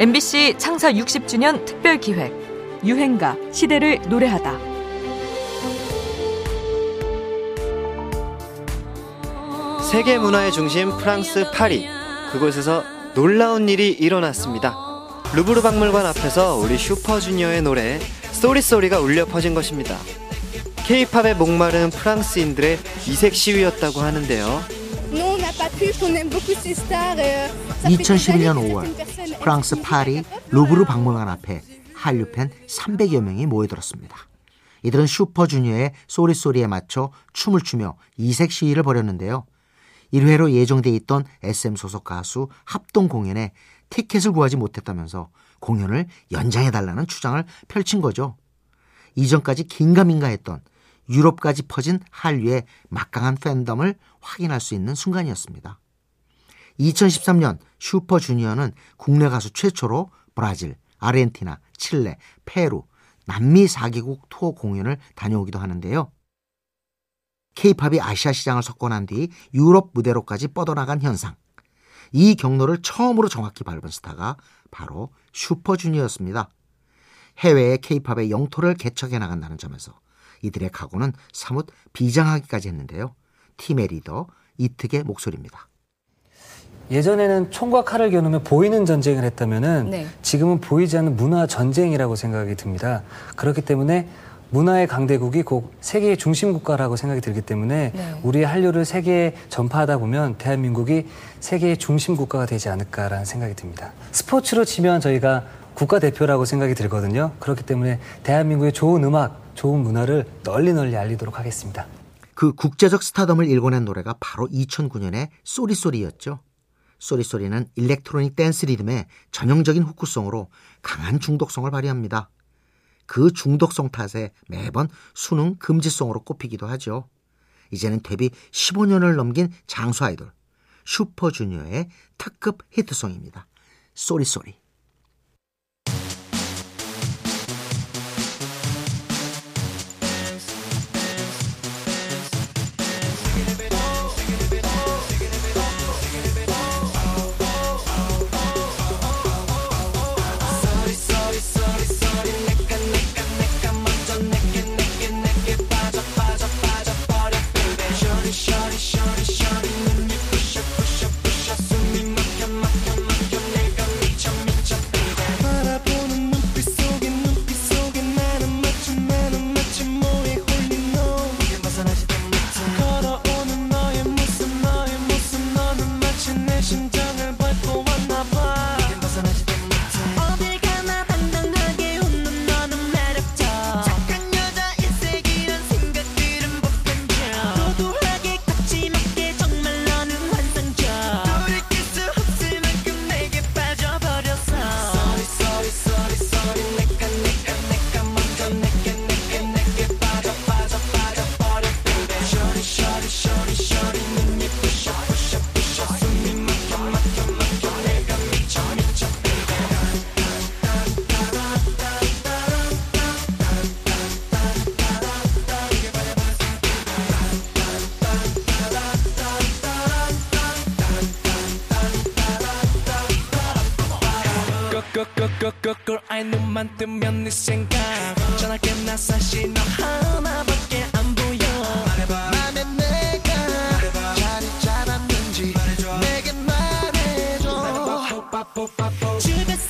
MBC 창사 60주년 특별 기획 유행가 시대를 노래하다. 세계 문화의 중심 프랑스 파리. 그곳에서 놀라운 일이 일어났습니다. 루브르 박물관 앞에서 우리 슈퍼주니어의 노래 Sorry Sorry가 울려 퍼진 것입니다. 케이팝에 목마른 프랑스인들의 이색 시위였다고 하는데요. 2011년 5월 프랑스 파리 루브르 박물관 앞에 한류 팬 300여 명이 모여들었습니다. 이들은 슈퍼주니어의 쏘리쏘리에 맞춰 춤을 추며 이색 시위를 벌였는데요. 1회로 예정돼 있던 SM 소속 가수 합동 공연에 티켓을 구하지 못했다면서 공연을 연장해달라는 주장을 펼친 거죠. 이전까지 긴가민가했던 유럽까지 퍼진 한류의 막강한 팬덤을 확인할 수 있는 순간이었습니다. 2013년 슈퍼주니어는 국내 가수 최초로 브라질, 아르헨티나, 칠레, 페루, 남미 4개국 투어 공연을 다녀오기도 하는데요. 케이팝이 아시아 시장을 석권한 뒤 유럽 무대로까지 뻗어나간 현상. 이 경로를 처음으로 정확히 밟은 스타가 바로 슈퍼주니어였습니다. 해외의 케이팝의 영토를 개척해 나간다는 점에서 이들의 각오는 사뭇 비장하기까지 했는데요. 팀의 리더 이특의 목소리입니다. 예전에는 총과 칼을 겨누며 보이는 전쟁을 했다면은 네. 지금은 보이지 않는 문화 전쟁이라고 생각이 듭니다. 그렇기 때문에 문화의 강대국이 곧 세계의 중심 국가라고 생각이 들기 때문에 네. 우리의 한류를 세계에 전파하다 보면 대한민국이 세계의 중심 국가가 되지 않을까라는 생각이 듭니다. 스포츠로 치면 저희가 국가 대표라고 생각이 들거든요. 그렇기 때문에 대한민국의 좋은 음악, 좋은 문화를 널리 널리 알리도록 하겠습니다. 그 국제적 스타덤을 일궈낸 노래가 바로 2009년의 Sorry Sorry였죠. Sorry Sorry는 일렉트로닉 댄스 리듬의 전형적인 후크송으로 강한 중독성을 발휘합니다. 그 중독성 탓에 매번 수능 금지송으로 꼽히기도 하죠. 이제는 데뷔 15년을 넘긴 장수 아이돌 슈퍼주니어의 특급 히트송입니다. Sorry Sorry. 꼴 아이 눈만 뜨면 네 생각. 전화기 나 사실 너 하나밖에 안 보여. 맘에 내가 자리 잡았는지 내게 말해줘. 주변 사람들은